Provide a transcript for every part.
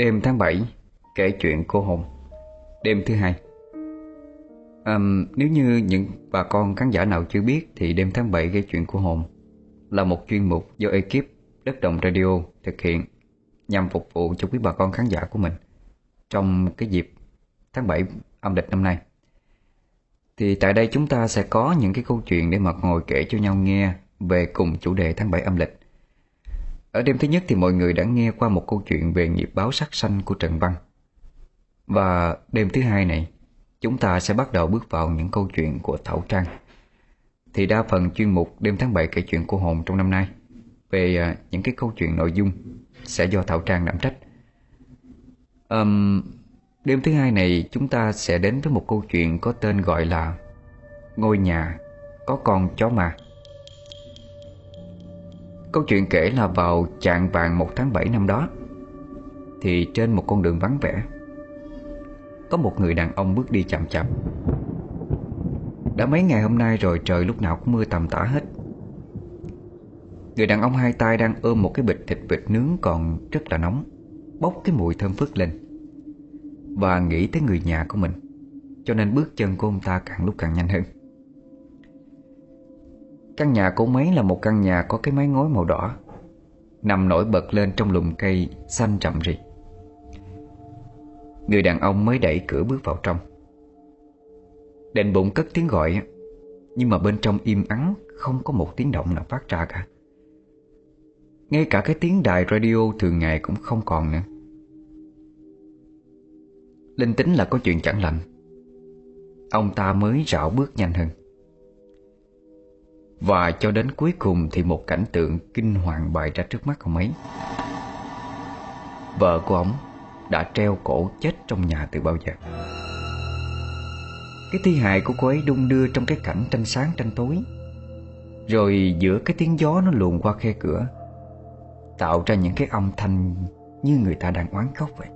Đêm tháng 7 Kể chuyện cô hồn Đêm thứ hai. À, Nếu như những bà con khán giả nào chưa biết Thì đêm tháng 7 gây chuyện của hồn Là một chuyên mục do ekip Đất Đồng Radio thực hiện Nhằm phục vụ cho quý bà con khán giả của mình Trong cái dịp tháng 7 âm lịch năm nay. Thì tại đây chúng ta sẽ có những cái câu chuyện Để mà ngồi kể cho nhau nghe Về cùng chủ đề tháng 7 âm lịch ở đêm thứ nhất thì mọi người đã nghe qua một câu chuyện về nghiệp báo sắc xanh của Trần Văn. Và đêm thứ hai này, chúng ta sẽ bắt đầu bước vào những câu chuyện của Thảo Trang. Thì đa phần chuyên mục đêm tháng 7 kể chuyện của hồn trong năm nay về à, những cái câu chuyện nội dung sẽ do Thảo Trang đảm trách. Um, đêm thứ hai này chúng ta sẽ đến với một câu chuyện có tên gọi là Ngôi nhà có con chó mà Câu chuyện kể là vào chạng vàng một tháng 7 năm đó, Thì trên một con đường vắng vẻ, Có một người đàn ông bước đi chậm chậm. Đã mấy ngày hôm nay rồi trời lúc nào cũng mưa tầm tã hết. Người đàn ông hai tay đang ôm một cái bịch thịt vịt nướng còn rất là nóng, Bốc cái mùi thơm phức lên Và nghĩ tới người nhà của mình, Cho nên bước chân của ông ta càng lúc càng nhanh hơn. Căn nhà của mấy là một căn nhà có cái mái ngói màu đỏ. Nằm nổi bật lên trong lùm cây xanh rậm rì. Người đàn ông mới đẩy cửa bước vào trong. Định bụng cất tiếng gọi, Nhưng mà bên trong im ắng, Không có một tiếng động nào phát ra cả. Ngay cả cái tiếng đài radio thường ngày cũng không còn nữa. Linh tính là có chuyện chẳng lành. Ông ta mới rảo bước nhanh hơn và cho đến cuối cùng thì một cảnh tượng kinh hoàng bày ra trước mắt ông ấy. Vợ của ông đã treo cổ chết trong nhà từ bao giờ? Cái thi hài của cô ấy đung đưa trong cái cảnh tranh sáng tranh tối. Rồi giữa cái tiếng gió nó luồn qua khe cửa, Tạo ra những cái âm thanh như người ta đang oán khóc vậy.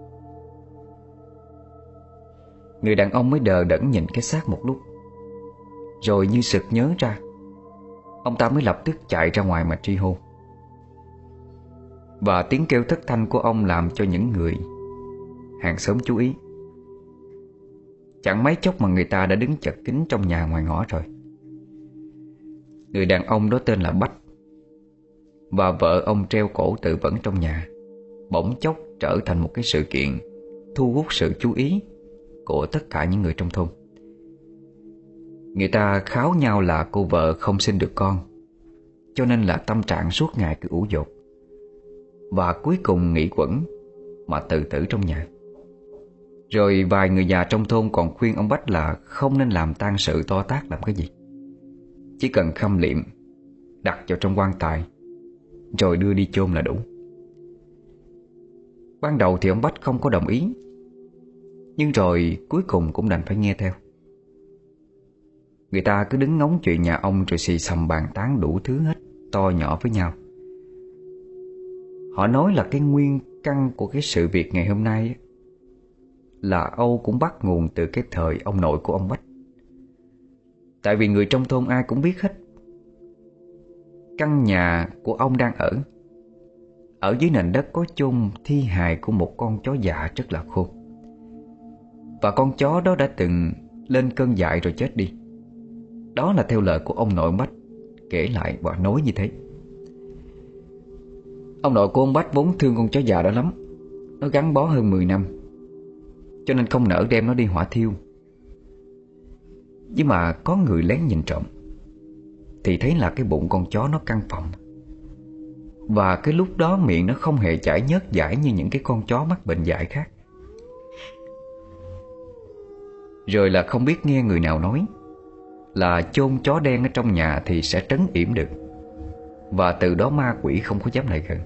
Người đàn ông mới đờ đẫn nhìn cái xác một lúc, Rồi như sực nhớ ra Ông ta mới lập tức chạy ra ngoài mà tri hô. Và tiếng kêu thất thanh của ông làm cho những người Hàng xóm chú ý. Chẳng mấy chốc mà người ta đã đứng chật kín trong nhà ngoài ngõ rồi. Người đàn ông đó tên là Bách. Và vợ ông treo cổ tự vẫn trong nhà, Bỗng chốc trở thành một cái sự kiện Thu hút sự chú ý Của tất cả những người trong thôn. Người ta kháo nhau là cô vợ không sinh được con. Cho nên là tâm trạng suốt ngày cứ ủ dột. Và cuối cùng nghĩ quẩn, Mà tự tử trong nhà. Rồi vài người già trong thôn còn khuyên ông Bách là Không nên làm tang sự to tác làm cái gì. Chỉ cần khâm liệm, Đặt vào trong quan tài, Rồi đưa đi chôn là đủ. Ban đầu thì ông Bách không có đồng ý, Nhưng rồi cuối cùng cũng đành phải nghe theo. Người ta cứ đứng ngóng chuyện nhà ông Rồi xì xầm bàn tán đủ thứ hết, To nhỏ với nhau. Họ nói là cái nguyên căn của cái sự việc ngày hôm nay Là Âu cũng bắt nguồn từ cái thời ông nội của ông Bách. Tại vì người trong thôn ai cũng biết hết, Căn nhà của ông đang ở. Ở dưới nền đất có chôn thi hài của một con chó già rất là khôn. Và con chó đó đã từng lên cơn dại rồi chết đi đó là theo lời của ông nội Bách, Kể lại và nói như thế. Ông nội của ông Bách vốn thương con chó già đó lắm, Nó gắn bó hơn 10 năm, Cho nên không nỡ đem nó đi hỏa thiêu. Nhưng mà có người lén nhìn trộm, Thì thấy là cái bụng con chó nó căng phòng Và cái lúc đó miệng nó không hề chảy nhớt giải Như những cái con chó mắc bệnh dại khác. Rồi là không biết nghe người nào nói là chôn chó đen ở trong nhà thì sẽ trấn yểm được. Và từ đó ma quỷ không có dám lại gần.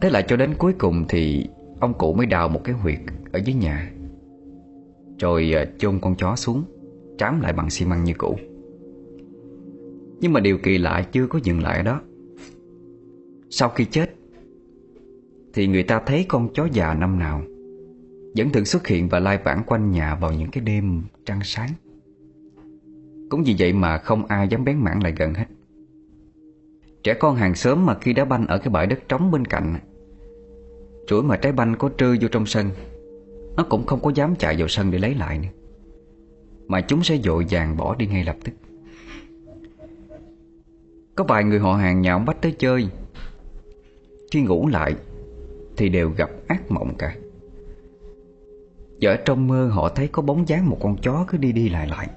Thế là cho đến cuối cùng thì Ông cụ mới đào một cái huyệt Ở dưới nhà. Rồi à, chôn con chó xuống, Trám lại bằng xi măng như cũ. Nhưng mà điều kỳ lạ chưa có dừng lại ở đó. Sau khi chết, Thì người ta thấy con chó già năm nào Vẫn thường xuất hiện và lai vãng quanh nhà vào những cái đêm trăng sáng cũng vì vậy mà không ai dám bén mảng lại gần hết. Trẻ con hàng xóm mà khi đá banh ở cái bãi đất trống bên cạnh, Chuỗi mà trái banh có trư vô trong sân, Nó cũng không có dám chạy vào sân để lấy lại nữa. Mà chúng sẽ vội vàng bỏ đi ngay lập tức. Có vài người họ hàng nhà ông Bách tới chơi. Khi ngủ lại Thì đều gặp ác mộng cả. Và ở trong mơ họ thấy có bóng dáng một con chó cứ đi đi lại lại.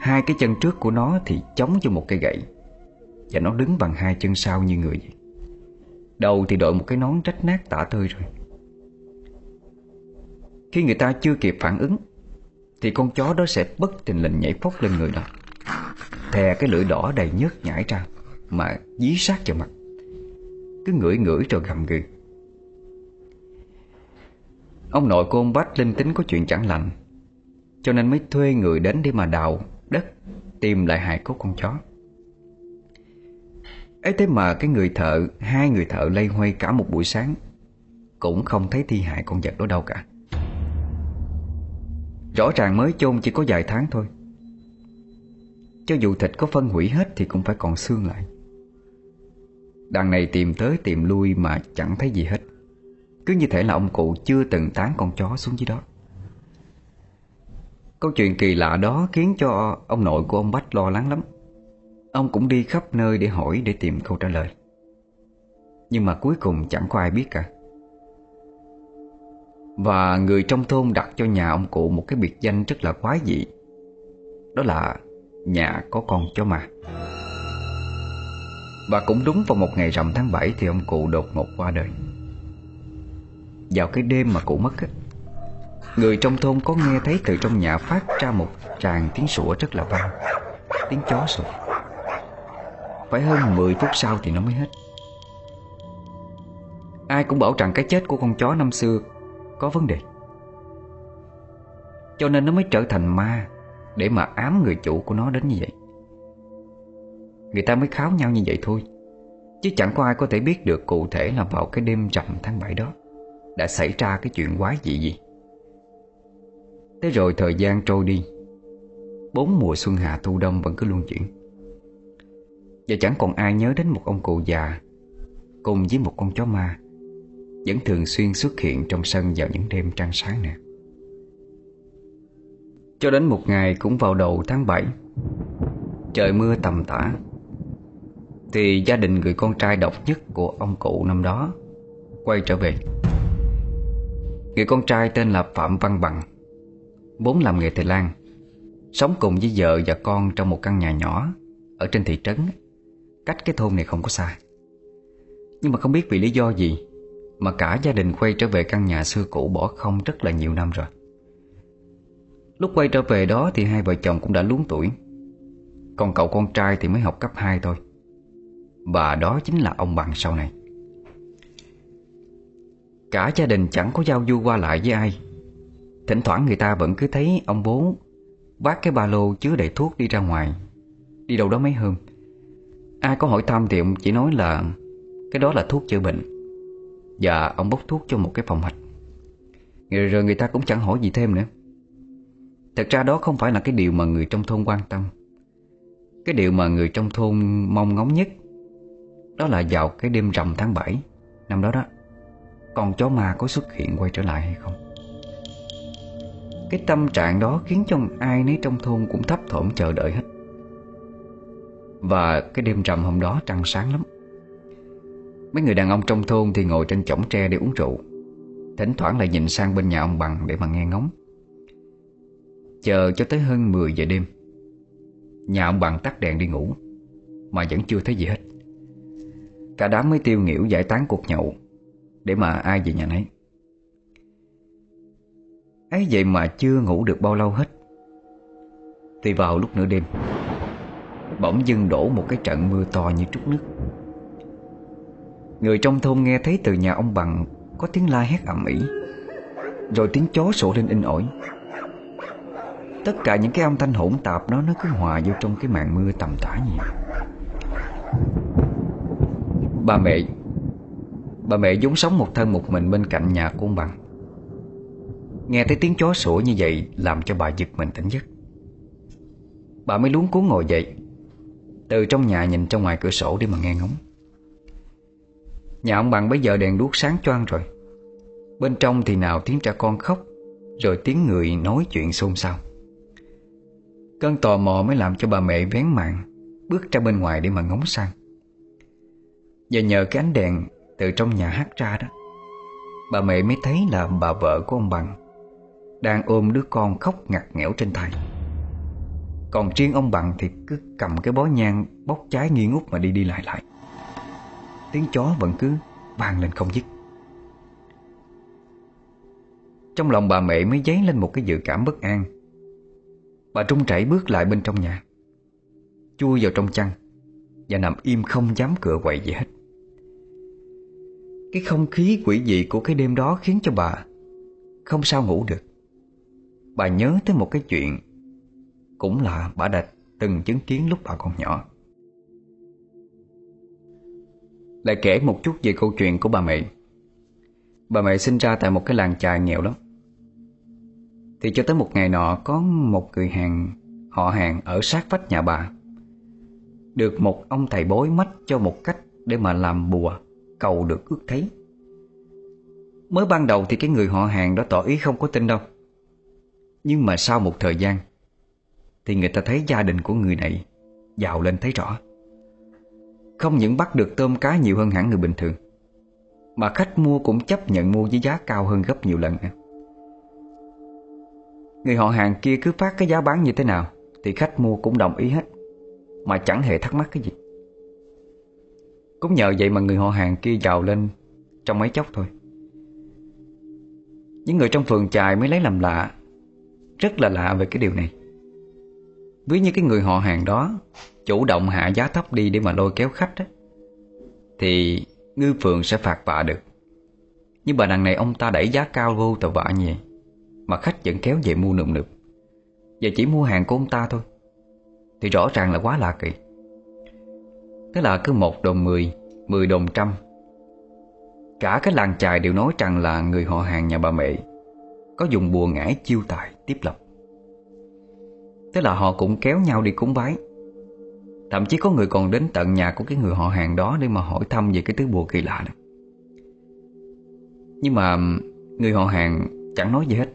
Hai cái chân trước của nó thì chống cho một cây gậy. Và nó đứng bằng hai chân sau như người. Vậy Đầu thì đội một cái nón rách nát tả tơi rồi. Khi người ta chưa kịp phản ứng, Thì con chó đó sẽ bất tình lình nhảy phóc lên người đó Thè cái lưỡi đỏ đầy nhớt nhảy ra, Mà dí sát vào mặt. Cứ ngửi ngửi rồi gầm gừ. Ông nội của ông Bách linh tính có chuyện chẳng lành, Cho nên mới thuê người đến để mà đào đất, Tìm lại hài cốt con chó. Ấy thế mà cái người thợ, Hai người thợ lây hoay cả một buổi sáng, Cũng không thấy thi hại con vật đó đâu cả. Rõ ràng mới chôn chỉ có vài tháng thôi. Cho dù thịt có phân hủy hết Thì cũng phải còn xương lại. Đằng này tìm tới tìm lui Mà chẳng thấy gì hết. Cứ như thể là ông cụ chưa từng tán con chó xuống dưới đó. Câu chuyện kỳ lạ đó khiến cho ông nội của ông Bách lo lắng lắm. Ông cũng đi khắp nơi để hỏi, để tìm câu trả lời. Nhưng mà cuối cùng chẳng có ai biết cả. Và người trong thôn đặt cho nhà ông cụ một cái biệt danh rất là quái dị. Đó là nhà có con chó mà Và cũng đúng vào một ngày rằm tháng 7 thì ông cụ đột ngột qua đời. Vào cái đêm mà cụ mất ấy Người trong thôn có nghe thấy từ trong nhà phát ra một tràng tiếng sủa rất là vang, Tiếng chó sủa. Phải hơn 10 phút sau thì nó mới hết. Ai cũng bảo rằng cái chết của con chó năm xưa Có vấn đề. Cho nên nó mới trở thành ma Để mà ám người chủ của nó đến như vậy. Người ta mới kháo nhau như vậy thôi, Chứ chẳng có ai có thể biết được cụ thể là vào cái đêm rằm tháng 7 đó Đã xảy ra cái chuyện quái dị gì. Thế rồi thời gian trôi đi. Bốn mùa xuân hạ thu đông vẫn cứ luân chuyển. Và chẳng còn ai nhớ đến một ông cụ già Cùng với một con chó ma Vẫn thường xuyên xuất hiện trong sân vào những đêm trăng sáng nè Cho đến một ngày cũng vào đầu tháng 7 Trời mưa tầm tã, Thì gia đình người con trai độc nhất của ông cụ năm đó Quay trở về. Người con trai tên là Phạm Văn Bằng. Vốn làm nghề thầy Lan Sống cùng với vợ và con trong một căn nhà nhỏ Ở trên thị trấn. Cách cái thôn này không có xa. Nhưng mà không biết vì lý do gì Mà cả gia đình quay trở về căn nhà xưa cũ bỏ không rất là nhiều năm rồi. Lúc quay trở về đó thì hai vợ chồng cũng đã luống tuổi. Còn cậu con trai thì mới học cấp 2 thôi. Và đó chính là ông bằng sau này. Cả gia đình chẳng có giao du qua lại với ai. Thỉnh thoảng người ta vẫn cứ thấy ông bố Vác cái ba lô chứa đầy thuốc đi ra ngoài. Đi đâu đó mấy hôm Ai có hỏi thăm thì ông chỉ nói là Cái đó là thuốc chữa bệnh. Và ông bốc thuốc cho một cái phòng hạch. Rồi, rồi người ta cũng chẳng hỏi gì thêm nữa. Thật ra đó không phải là cái điều mà người trong thôn quan tâm. Cái điều mà người trong thôn mong ngóng nhất Đó là vào cái đêm rằm tháng 7 Năm đó đó Con chó ma có xuất hiện quay trở lại hay không? Cái tâm trạng đó khiến cho ai nấy trong thôn cũng thấp thỏm chờ đợi hết. Và cái đêm rằm hôm đó trăng sáng lắm. Mấy người đàn ông trong thôn thì ngồi trên chõng tre để uống rượu. Thỉnh thoảng lại nhìn sang bên nhà ông Bằng để mà nghe ngóng. Chờ cho tới hơn 10 giờ đêm, Nhà ông Bằng tắt đèn đi ngủ, Mà vẫn chưa thấy gì hết. Cả đám mới tiêu nghỉu giải tán cuộc nhậu Để mà ai về nhà nấy ấy vậy mà chưa ngủ được bao lâu hết. Thì vào lúc nửa đêm, Bỗng dưng đổ một cái trận mưa to như trút nước. Người trong thôn nghe thấy từ nhà ông Bằng Có tiếng la hét ầm ĩ, Rồi tiếng chó sổ lên in ỏi. Tất cả những cái âm thanh hỗn tạp đó, Nó cứ hòa vô trong cái màn mưa tầm tã như Bà mẹ Bà mẹ vốn sống một thân một mình bên cạnh nhà của ông Bằng. Nghe thấy tiếng chó sủa như vậy Làm cho bà giật mình tỉnh giấc. Bà mới luống cuốn ngồi dậy, Từ trong nhà nhìn ra ngoài cửa sổ để mà nghe ngóng. Nhà ông bằng bây giờ đèn đuốc sáng choang rồi. Bên trong thì nào tiếng trẻ con khóc, Rồi tiếng người nói chuyện xôn xao. Cơn tò mò mới làm cho bà mẹ vén màn Bước ra bên ngoài để mà ngóng sang. Và nhờ cái ánh đèn Từ trong nhà hát ra đó, Bà mẹ mới thấy là bà vợ của ông Bằng đang ôm đứa con khóc ngặt nghẽo trên tay Còn riêng ông Bằng thì cứ cầm cái bó nhang Bóc trái nghi ngút mà đi đi lại lại. Tiếng chó vẫn cứ vang lên không dứt. Trong lòng bà mẹ mới dấy lên một cái dự cảm bất an. Bà trung chảy bước lại bên trong nhà, Chui vào trong chăn Và nằm im không dám cựa quậy gì hết. Cái không khí quỷ dị của cái đêm đó khiến cho bà Không sao ngủ được. Bà nhớ tới một cái chuyện. Cũng là bà đã từng chứng kiến lúc bà còn nhỏ. Lại kể một chút về câu chuyện của bà mẹ. Bà mẹ sinh ra tại một cái làng chài nghèo lắm. Thì cho tới một ngày nọ, Có một người hàng, Họ hàng ở sát vách nhà bà. Được một ông thầy bói mách cho một cách Để mà làm bùa, Cầu được ước thấy. Mới ban đầu thì cái người họ hàng đó tỏ ý không có tin đâu. Nhưng mà sau một thời gian, Thì người ta thấy gia đình của người này Giàu lên thấy rõ. Không những bắt được tôm cá nhiều hơn hẳn người bình thường, Mà khách mua cũng chấp nhận mua với giá cao hơn gấp nhiều lần Người họ hàng kia cứ phát cái giá bán như thế nào Thì khách mua cũng đồng ý hết, Mà chẳng hề thắc mắc cái gì. Cũng nhờ vậy mà người họ hàng kia giàu lên Trong mấy chốc thôi. Những người trong phường chài mới lấy làm lạ rất là lạ về cái điều này Ví như cái người họ hàng đó chủ động hạ giá thấp đi để mà lôi kéo khách đó, thì ngư phường sẽ phạt vạ được. Nhưng bà đằng này ông ta đẩy giá cao vô tờ vạ nhỉ? mà khách vẫn kéo về mua nụm nụp. Và chỉ mua hàng của ông ta thôi, thì rõ ràng là quá lạ kỳ. Thế là cứ một đồng mười, mười đồng trăm. Cả cái làng chài đều nói rằng là người họ hàng nhà bà mẹ có dùng bùa ngải chiêu tài tiếp lộc. Thế là họ cũng kéo nhau đi cúng bái. Thậm chí có người còn đến tận nhà của cái người họ hàng đó Để mà hỏi thăm về cái thứ bùa kỳ lạ đó. Nhưng mà người họ hàng chẳng nói gì hết.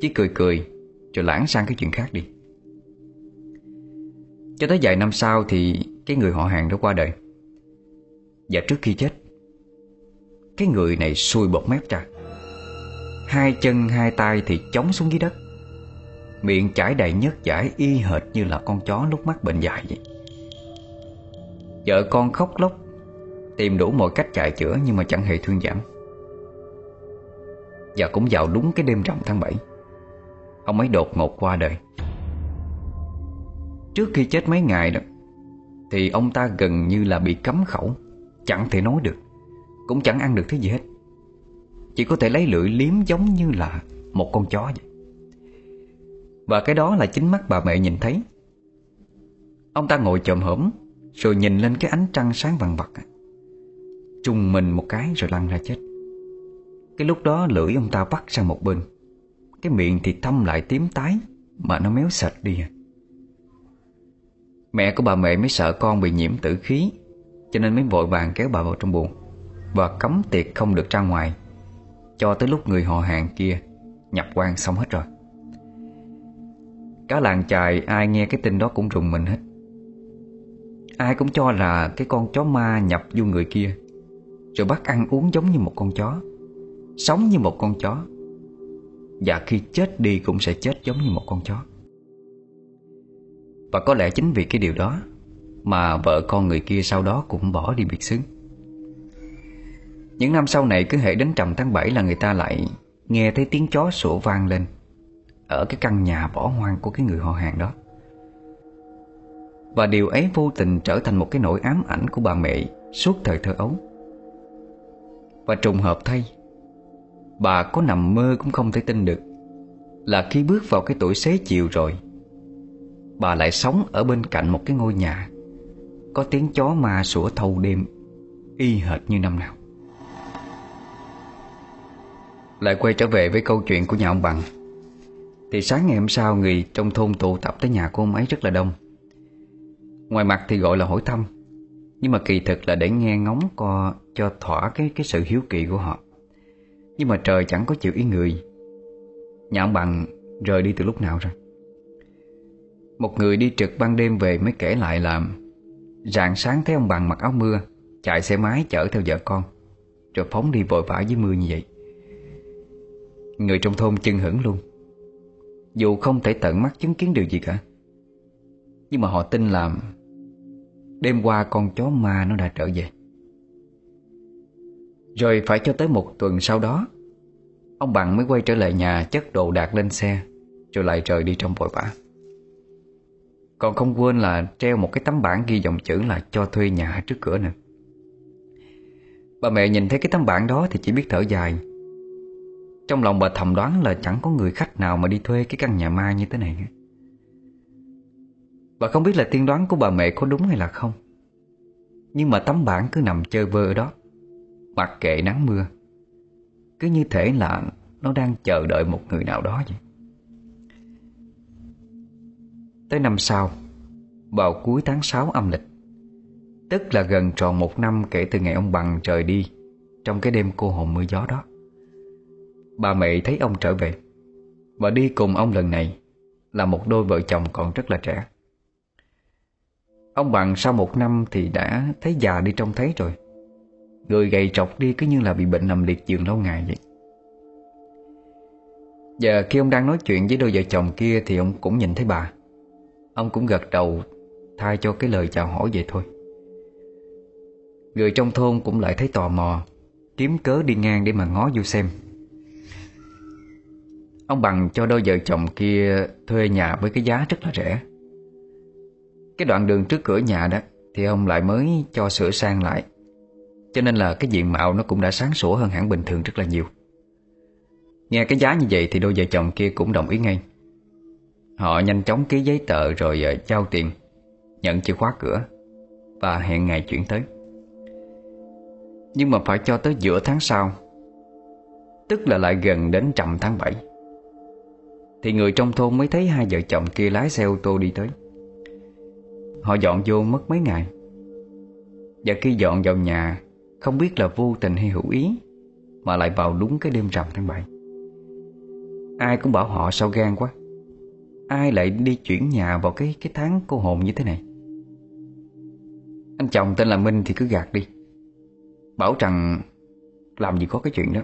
Chỉ cười cười Rồi lãng sang cái chuyện khác đi. Cho tới vài năm sau thì Cái người họ hàng đó qua đời. Và trước khi chết, Cái người này xui bọt mép ra. Hai chân, hai tay thì chống xuống dưới đất. Miệng chảy đầy nhớt giải y hệt như là con chó lúc mắc bệnh dại. Vậy Vợ con khóc lóc, Tìm đủ mọi cách chạy chữa nhưng mà chẳng hề thuyên giảm. Và cũng vào đúng cái đêm rằm tháng 7 Ông ấy đột ngột qua đời. Trước khi chết mấy ngày đó, Thì ông ta gần như là bị cấm khẩu, Chẳng thể nói được, Cũng chẳng ăn được thứ gì hết. Chỉ có thể lấy lưỡi liếm giống như là Một con chó vậy. Và cái đó là chính mắt bà mẹ nhìn thấy. Ông ta ngồi chồm hổm, rồi nhìn lên cái ánh trăng sáng vàng bạc Trùng mình một cái rồi lăn ra chết. Cái lúc đó lưỡi ông ta vắt sang một bên. Cái miệng thì thâm lại tím tái, Mà nó méo sạch đi. Mẹ của bà mẹ mới sợ con bị nhiễm tử khí, Cho nên mới vội vàng kéo bà vào trong buồng. Và cấm tiệc không được ra ngoài, Cho tới lúc người họ hàng kia Nhập quan xong hết rồi. Cả làng chài, ai nghe cái tin đó cũng rùng mình hết. Ai cũng cho là cái con chó ma nhập vô người kia, Rồi bắt ăn uống giống như một con chó, Sống như một con chó, Và khi chết đi cũng sẽ chết giống như một con chó. Và có lẽ chính vì cái điều đó Mà vợ con người kia sau đó cũng bỏ đi biệt xứ. Những năm sau này, cứ hệ đến trầm tháng 7 là người ta lại Nghe thấy tiếng chó sủa vang lên. Ở cái căn nhà bỏ hoang của cái người họ hàng đó. Và điều ấy vô tình trở thành một cái nỗi ám ảnh của bà mẹ Suốt thời thơ ấu. Và trùng hợp thay, Bà có nằm mơ cũng không thể tin được Là khi bước vào cái tuổi xế chiều rồi, Bà lại sống ở bên cạnh một cái ngôi nhà Có tiếng chó ma sủa thâu đêm, Y hệt như năm nào. Lại quay trở về với câu chuyện của nhà ông Bằng. Thì sáng ngày hôm sau, Người trong thôn tụ tập tới nhà của ông ấy rất là đông. Ngoài mặt thì gọi là hỏi thăm, Nhưng mà kỳ thực là để nghe ngóng co, cho thỏa cái cái sự hiếu kỳ của họ. Nhưng mà trời chẳng có chịu ý người. Nhà ông Bằng rời đi từ lúc nào rồi? Một người đi trực ban đêm về mới kể lại là Rạng sáng thấy ông Bằng mặc áo mưa, Chạy xe máy chở theo vợ con, Rồi phóng đi vội vã dưới mưa như vậy. Người trong thôn chân hững luôn. Dù không thể tận mắt chứng kiến điều gì cả. Nhưng mà họ tin là Đêm qua con chó ma nó đã trở về. Rồi phải cho tới một tuần sau đó, Ông Bằng mới quay trở lại nhà chất đồ đạc lên xe, Rồi lại rời đi trong vội vã. Còn không quên là treo một cái tấm bảng ghi dòng chữ là cho thuê nhà trước cửa nè Bà mẹ nhìn thấy cái tấm bảng đó thì chỉ biết thở dài. Trong lòng bà thầm đoán là chẳng có người khách nào mà đi thuê cái căn nhà ma như thế này Bà không biết là tiên đoán của bà mẹ có đúng hay là không. Nhưng mà tấm bảng cứ nằm chơi vơ ở đó. Mặc kệ nắng mưa. Cứ như thể là nó đang chờ đợi một người nào đó vậy. Tới năm sau, Vào cuối tháng 6 âm lịch, Tức là gần tròn một năm kể từ ngày ông Bằng trời đi Trong cái đêm cô hồn mưa gió đó Bà mẹ thấy ông trở về. Và đi cùng ông lần này Là một đôi vợ chồng còn rất là trẻ. Ông Bằng sau một năm thì đã thấy già đi trông thấy rồi. Người gầy trọc đi cứ như là bị bệnh nằm liệt giường lâu ngày vậy. Giờ khi ông đang nói chuyện với đôi vợ chồng kia Thì ông cũng nhìn thấy bà. Ông cũng gật đầu Thay cho cái lời chào hỏi vậy thôi. Người trong thôn cũng lại thấy tò mò, Kiếm cớ đi ngang để mà ngó vô xem. Ông Bằng cho đôi vợ chồng kia thuê nhà với cái giá rất là rẻ. Cái đoạn đường trước cửa nhà đó Thì ông lại mới cho sửa sang lại. Cho nên là cái diện mạo nó cũng đã sáng sủa hơn hẳn bình thường rất là nhiều. Nghe cái giá như vậy thì đôi vợ chồng kia cũng đồng ý ngay. Họ nhanh chóng ký giấy tờ rồi trao giao tiền, Nhận chìa khóa cửa Và hẹn ngày chuyển tới. Nhưng mà phải cho tới giữa tháng sau, Tức là lại gần đến trầm tháng 7 thì người trong thôn mới thấy hai vợ chồng kia lái xe ô tô đi tới. Họ dọn vô mất mấy ngày. Và khi dọn vào nhà, Không biết là vô tình hay hữu ý, Mà lại vào đúng cái đêm rằm tháng 7 Ai cũng bảo họ sao gan quá. Ai lại đi chuyển nhà vào cái cái tháng cô hồn như thế này? Anh chồng tên là Minh thì cứ gạt đi. Bảo rằng Làm gì có cái chuyện đó.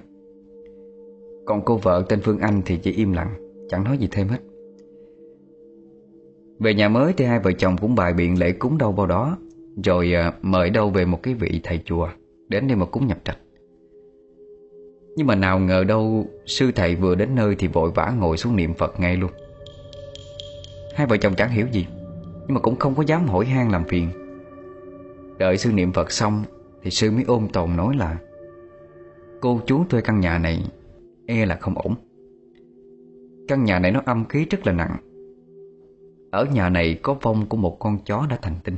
Còn cô vợ tên Phương Anh thì chỉ im lặng. Chẳng nói gì thêm hết. Về nhà mới thì hai vợ chồng cũng bài biện lễ cúng đâu bao đó, Rồi à, mời đâu về một cái vị thầy chùa, Đến đây mà cúng nhập trạch. Nhưng mà nào ngờ đâu, Sư thầy vừa đến nơi thì vội vã ngồi xuống niệm Phật ngay luôn. Hai vợ chồng chẳng hiểu gì, Nhưng mà cũng không có dám hỏi han làm phiền. Đợi sư niệm Phật xong Thì sư mới ôm tồn nói là, Cô chú thuê căn nhà này E là không ổn. Căn nhà này nó âm khí rất là nặng. Ở nhà này có vong của một con chó đã thành tinh.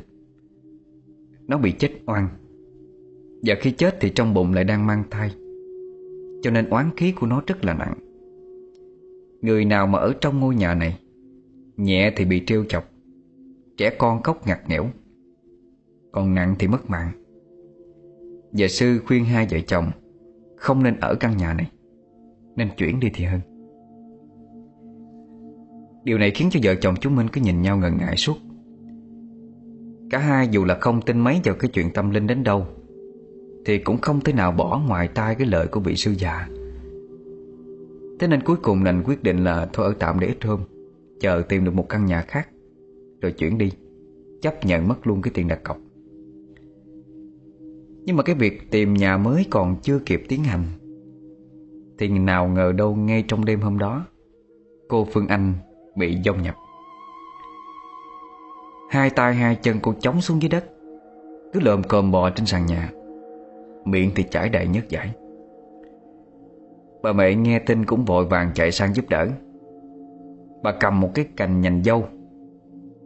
Nó bị chết oan. Và khi chết thì trong bụng lại đang mang thai. Cho nên oán khí của nó rất là nặng. Người nào mà ở trong ngôi nhà này, Nhẹ thì bị trêu chọc, Trẻ con khóc ngặt nghẽo, Còn nặng thì mất mạng. Và sư khuyên hai vợ chồng Không nên ở căn nhà này, Nên chuyển đi thì hơn. Điều này khiến cho vợ chồng chúng Minh cứ nhìn nhau ngần ngại suốt. Cả hai dù là không tin mấy vào cái chuyện tâm linh đến đâu, Thì cũng không thể nào bỏ ngoài tai cái lời của vị sư già. Thế nên cuối cùng đành quyết định là thôi ở tạm để ít hôm, Chờ tìm được một căn nhà khác, Rồi chuyển đi, Chấp nhận mất luôn cái tiền đặt cọc. Nhưng mà cái việc tìm nhà mới còn chưa kịp tiến hành, Thì nào ngờ đâu ngay trong đêm hôm đó, Cô Phương Anh bị dông nhập. Hai tay hai chân cô chống xuống dưới đất, Cứ lợm cơm bò trên sàn nhà. Miệng thì chảy đầy nhớt giải Bà mẹ nghe tin cũng vội vàng chạy sang giúp đỡ. Bà cầm một cái cành nhành dâu,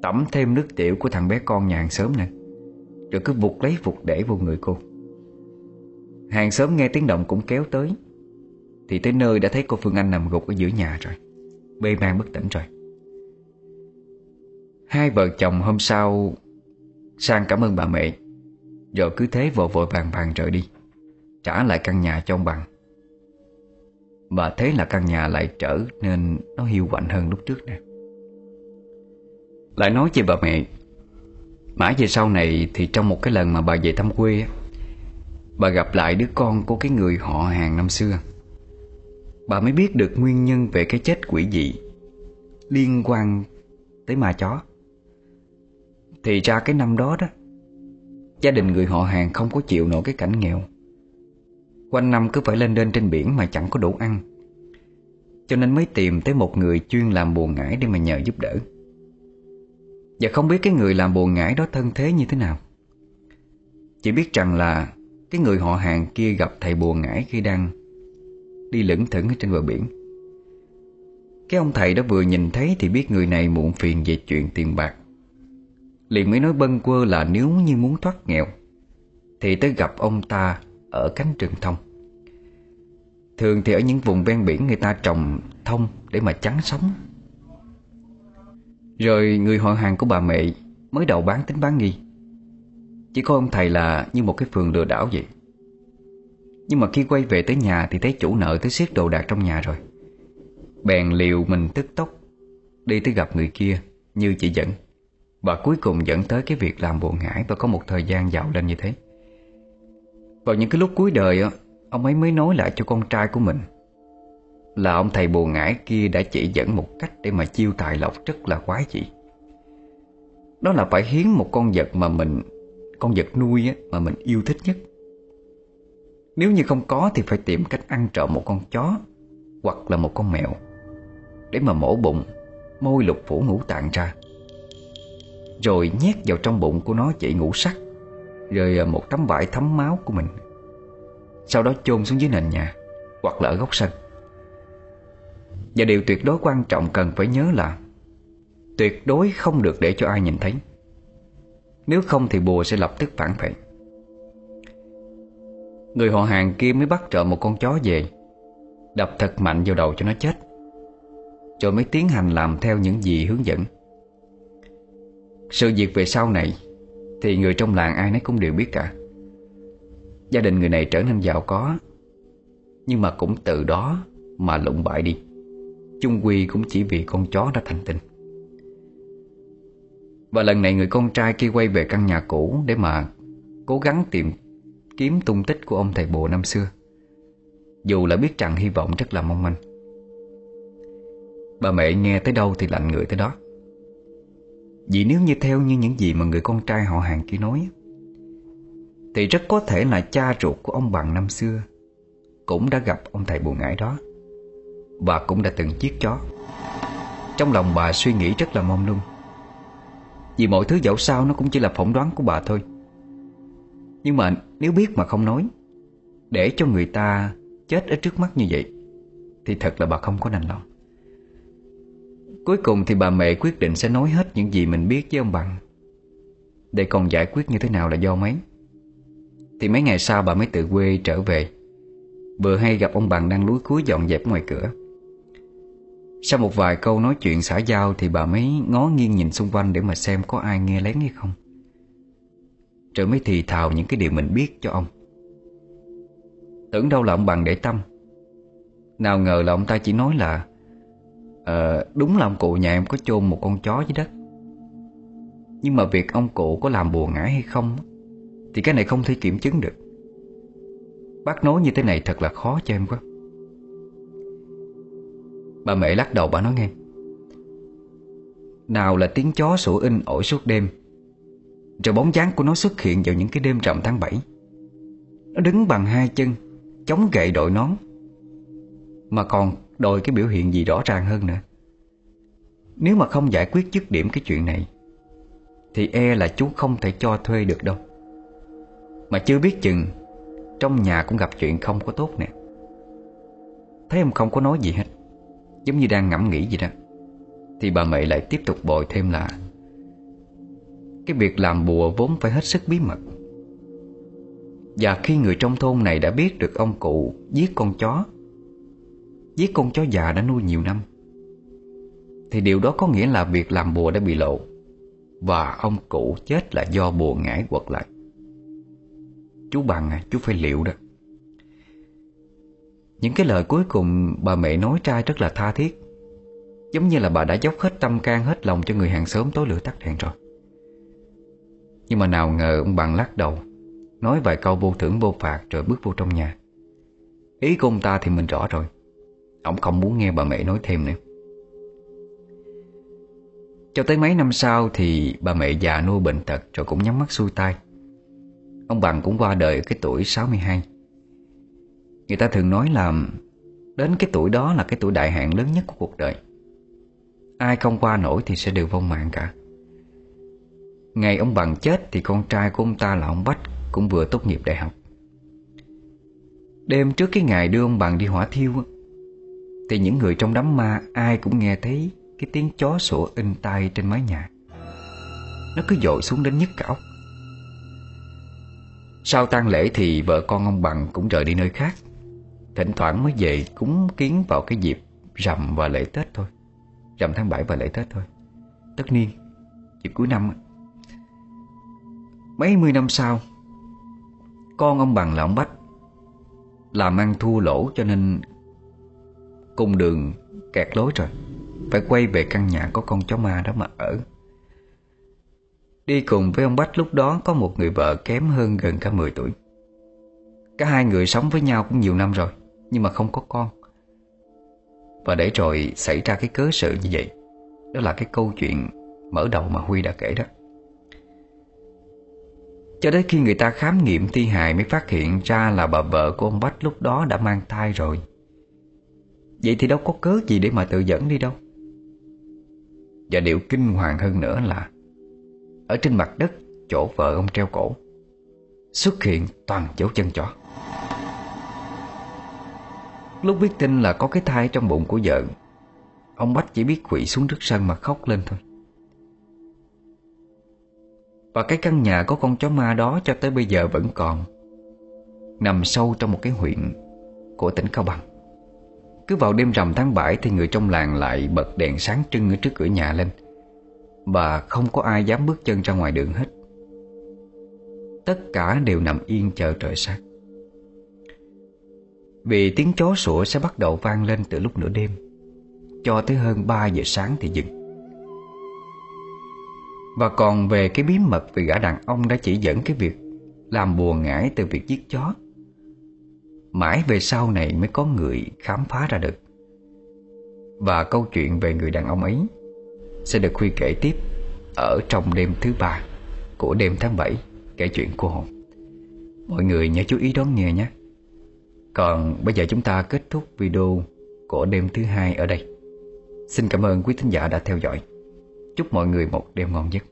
Tẩm thêm nước tiểu của thằng bé con nhà hàng xóm nè, Rồi cứ vụt lấy vụt để vô người cô. Hàng xóm nghe tiếng động cũng kéo tới, Thì tới nơi đã thấy cô Phương Anh nằm gục ở giữa nhà rồi, Bê mang bất tỉnh rồi. Hai vợ chồng hôm sau Sang cảm ơn bà mẹ. Rồi cứ thế vội vội vàng vàng rời đi, Trả lại căn nhà cho ông bằng. Mà thế là căn nhà lại trở nên nó hiu quạnh hơn lúc trước nè. Lại nói về bà mẹ, Mãi về sau này thì trong một cái lần mà bà về thăm quê Bà gặp lại đứa con của cái người họ hàng năm xưa. Bà mới biết được nguyên nhân về cái chết quỷ dị Liên quan tới ma chó. Thì ra cái năm đó đó, Gia đình người họ hàng không có chịu nổi cái cảnh nghèo. Quanh năm cứ phải lên đên trên biển mà chẳng có đủ ăn. Cho nên mới tìm tới một người chuyên làm buồn ngải để mà nhờ giúp đỡ. Và không biết cái người làm buồn ngải đó thân thế như thế nào. Chỉ biết rằng là Cái người họ hàng kia gặp thầy buồn ngải khi đang Đi lững thững ở trên bờ biển. Cái ông thầy đó vừa nhìn thấy Thì biết người này muộn phiền về chuyện tiền bạc. Liền mới nói bâng quơ là nếu như muốn thoát nghèo, Thì tới gặp ông ta ở cánh rừng thông. Thường thì ở những vùng ven biển người ta trồng thông để mà chắn sóng Rồi người họ hàng của bà mẹ mới đầu bán tính bán nghi. Chỉ có ông thầy là như một cái phường lừa đảo vậy. Nhưng mà khi quay về tới nhà thì thấy chủ nợ tới xiết đồ đạc trong nhà rồi. Bèn liều mình tức tốc Đi tới gặp người kia như chỉ dẫn. Và cuối cùng dẫn tới cái việc làm buồn ngải Và có một thời gian giàu lên như thế. Vào những cái lúc cuối đời Ông ấy mới nói lại cho con trai của mình Là ông thầy buồn ngải kia đã chỉ dẫn một cách Để mà chiêu tài lộc rất là quái dị. Đó là phải hiến một con vật mà mình, Con vật nuôi mà mình yêu thích nhất. Nếu như không có thì phải tìm cách ăn trộm một con chó Hoặc là một con mèo Để mà mổ bụng, Môi lục phủ ngũ tạng ra. Rồi nhét vào trong bụng của nó chạy ngủ sắc Rồi à, một tấm vải thấm máu của mình. Sau đó chôn xuống dưới nền nhà Hoặc là ở góc sân. Và điều tuyệt đối quan trọng cần phải nhớ là Tuyệt đối không được để cho ai nhìn thấy. Nếu không thì bùa sẽ lập tức phản vệ. Người họ hàng kia mới bắt trộm một con chó về, Đập thật mạnh vào đầu cho nó chết, Rồi mới tiến hành làm theo những gì hướng dẫn. Sự việc về sau này Thì người trong làng ai nấy cũng đều biết cả. Gia đình người này trở nên giàu có, Nhưng mà cũng từ đó mà lụng bại đi. Chung quy cũng chỉ vì con chó đã thành tinh Và lần này người con trai kia quay về căn nhà cũ Để mà cố gắng tìm kiếm tung tích của ông thầy bồ năm xưa. Dù là biết rằng hy vọng rất là mong manh. Bà mẹ nghe tới đâu thì lạnh người tới đó. Vì nếu như theo như những gì mà người con trai họ hàng kia nói, thì rất có thể là cha ruột của ông bằng năm xưa Cũng đã gặp ông thầy buồn ngải đó Và cũng đã từng giết chó. Trong lòng bà suy nghĩ rất là mong lung. Vì mọi thứ dẫu sao nó cũng chỉ là phỏng đoán của bà thôi. Nhưng mà nếu biết mà không nói, Để cho người ta chết ở trước mắt như vậy, Thì thật là bà không có nành lòng. Cuối cùng thì bà mẹ quyết định sẽ nói hết những gì mình biết với ông Bằng. Để còn giải quyết như thế nào là do mấy? Thì mấy ngày sau bà mới tự quê trở về. Vừa hay gặp ông Bằng đang lúi cuối dọn dẹp ngoài cửa. Sau một vài câu nói chuyện xã giao Thì bà mới ngó nghiêng nhìn xung quanh Để mà xem có ai nghe lén hay không. Rồi mới thì thào những cái điều mình biết cho ông. Tưởng đâu là ông Bằng để tâm. Nào ngờ là ông ta chỉ nói là Ờ, Đúng là ông cụ nhà em có chôn một con chó dưới đất. Nhưng mà việc ông cụ có làm bùa ngải hay không thì cái này không thể kiểm chứng được. Bác nói như thế này thật là khó cho em quá. Bà mẹ lắc đầu bà nói nghe. Nào là tiếng chó sủa in ổi suốt đêm Rồi bóng dáng của nó xuất hiện vào những cái đêm rằm tháng 7 Nó đứng bằng hai chân Chống gậy đội nón. Mà còn đòi cái biểu hiện gì rõ ràng hơn nữa. Nếu mà không giải quyết dứt điểm cái chuyện này, Thì e là chú không thể cho thuê được đâu. Mà chưa biết chừng, Trong nhà cũng gặp chuyện không có tốt nè. Thấy ông không có nói gì hết, Giống như đang ngẫm nghĩ gì đó, Thì bà mẹ lại tiếp tục bồi thêm là, Cái việc làm bùa vốn phải hết sức bí mật. Và khi người trong thôn này đã biết được ông cụ giết con chó Giết con chó già đã nuôi nhiều năm. Thì điều đó có nghĩa là việc làm bùa đã bị lộ Và ông cụ chết là do bùa ngải quật lại. Chú bằng à, chú phải liệu đó. Những cái lời cuối cùng bà mẹ nói trai rất là tha thiết Giống như là bà đã dốc hết tâm can hết lòng cho người hàng xóm tối lửa tắt đèn rồi. Nhưng mà nào ngờ ông bằng lắc đầu Nói vài câu vô thưởng vô phạt rồi bước vô trong nhà. Ý của ông ta thì mình rõ rồi. Ông không muốn nghe bà mẹ nói thêm nữa. Cho tới mấy năm sau thì bà mẹ già nuôi bệnh tật rồi cũng nhắm mắt xuôi tay. Ông Bằng cũng qua đời ở cái tuổi 62 Người ta thường nói là Đến cái tuổi đó là cái tuổi đại hạn lớn nhất của cuộc đời. Ai không qua nổi thì sẽ đều vong mạng cả. Ngày ông Bằng chết thì con trai của ông ta là ông Bách Cũng vừa tốt nghiệp đại học. Đêm trước cái ngày đưa ông Bằng đi hỏa thiêu thì những người trong đám ma ai cũng nghe thấy Cái tiếng chó sủa in tai trên mái nhà. Nó cứ dội xuống đến nhức cả ốc Sau tang lễ thì vợ con ông Bằng cũng rời đi nơi khác. Thỉnh thoảng mới về cúng kiến vào cái dịp rằm và lễ Tết thôi. Rằm tháng 7 và lễ Tết thôi. Tất niên, Dịp cuối năm Mấy mươi năm sau, Con ông Bằng là ông Bách, Làm ăn thua lỗ cho nên Cùng đường kẹt lối rồi. Phải quay về căn nhà có con chó ma đó mà ở. Đi cùng với ông Bách, lúc đó có một người vợ kém hơn gần cả 10 tuổi. Cả hai người sống với nhau cũng nhiều năm rồi, Nhưng mà không có con. Và để rồi xảy ra cái cớ sự như vậy, Đó là cái câu chuyện mở đầu mà Huy đã kể đó. Cho đến khi người ta khám nghiệm thi hài mới phát hiện ra là bà vợ của ông Bách lúc đó đã mang thai rồi. Vậy thì đâu có cớ gì để mà tự dẫn đi đâu. Và điều kinh hoàng hơn nữa là, Ở trên mặt đất, chỗ vợ ông treo cổ, Xuất hiện toàn dấu chân chó. Lúc biết tin là có cái thai trong bụng của vợ, Ông Bách chỉ biết quỵ xuống trước sân mà khóc lên thôi. Và cái căn nhà có con chó ma đó cho tới bây giờ vẫn còn, Nằm sâu trong một cái huyện của tỉnh Cao Bằng. Cứ vào đêm rằm tháng 7 thì người trong làng lại bật đèn sáng trưng ở trước cửa nhà lên. Và không có ai dám bước chân ra ngoài đường hết. Tất cả đều nằm yên chờ trời sáng. Vì tiếng chó sủa sẽ bắt đầu vang lên từ lúc nửa đêm, Cho tới hơn 3 giờ sáng thì dừng. Và còn về cái bí mật về gã đàn ông đã chỉ dẫn cái việc Làm bùa ngải từ việc giết chó. Mãi về sau này mới có người khám phá ra được Và câu chuyện về người đàn ông ấy Sẽ được Huy kể tiếp Ở trong đêm thứ ba Của đêm tháng 7 Kể chuyện của hồn Mọi người nhớ chú ý đón nghe nhé còn bây giờ chúng ta kết thúc video của đêm thứ hai ở đây. Xin cảm ơn quý thính giả đã theo dõi. Chúc mọi người một đêm ngon giấc.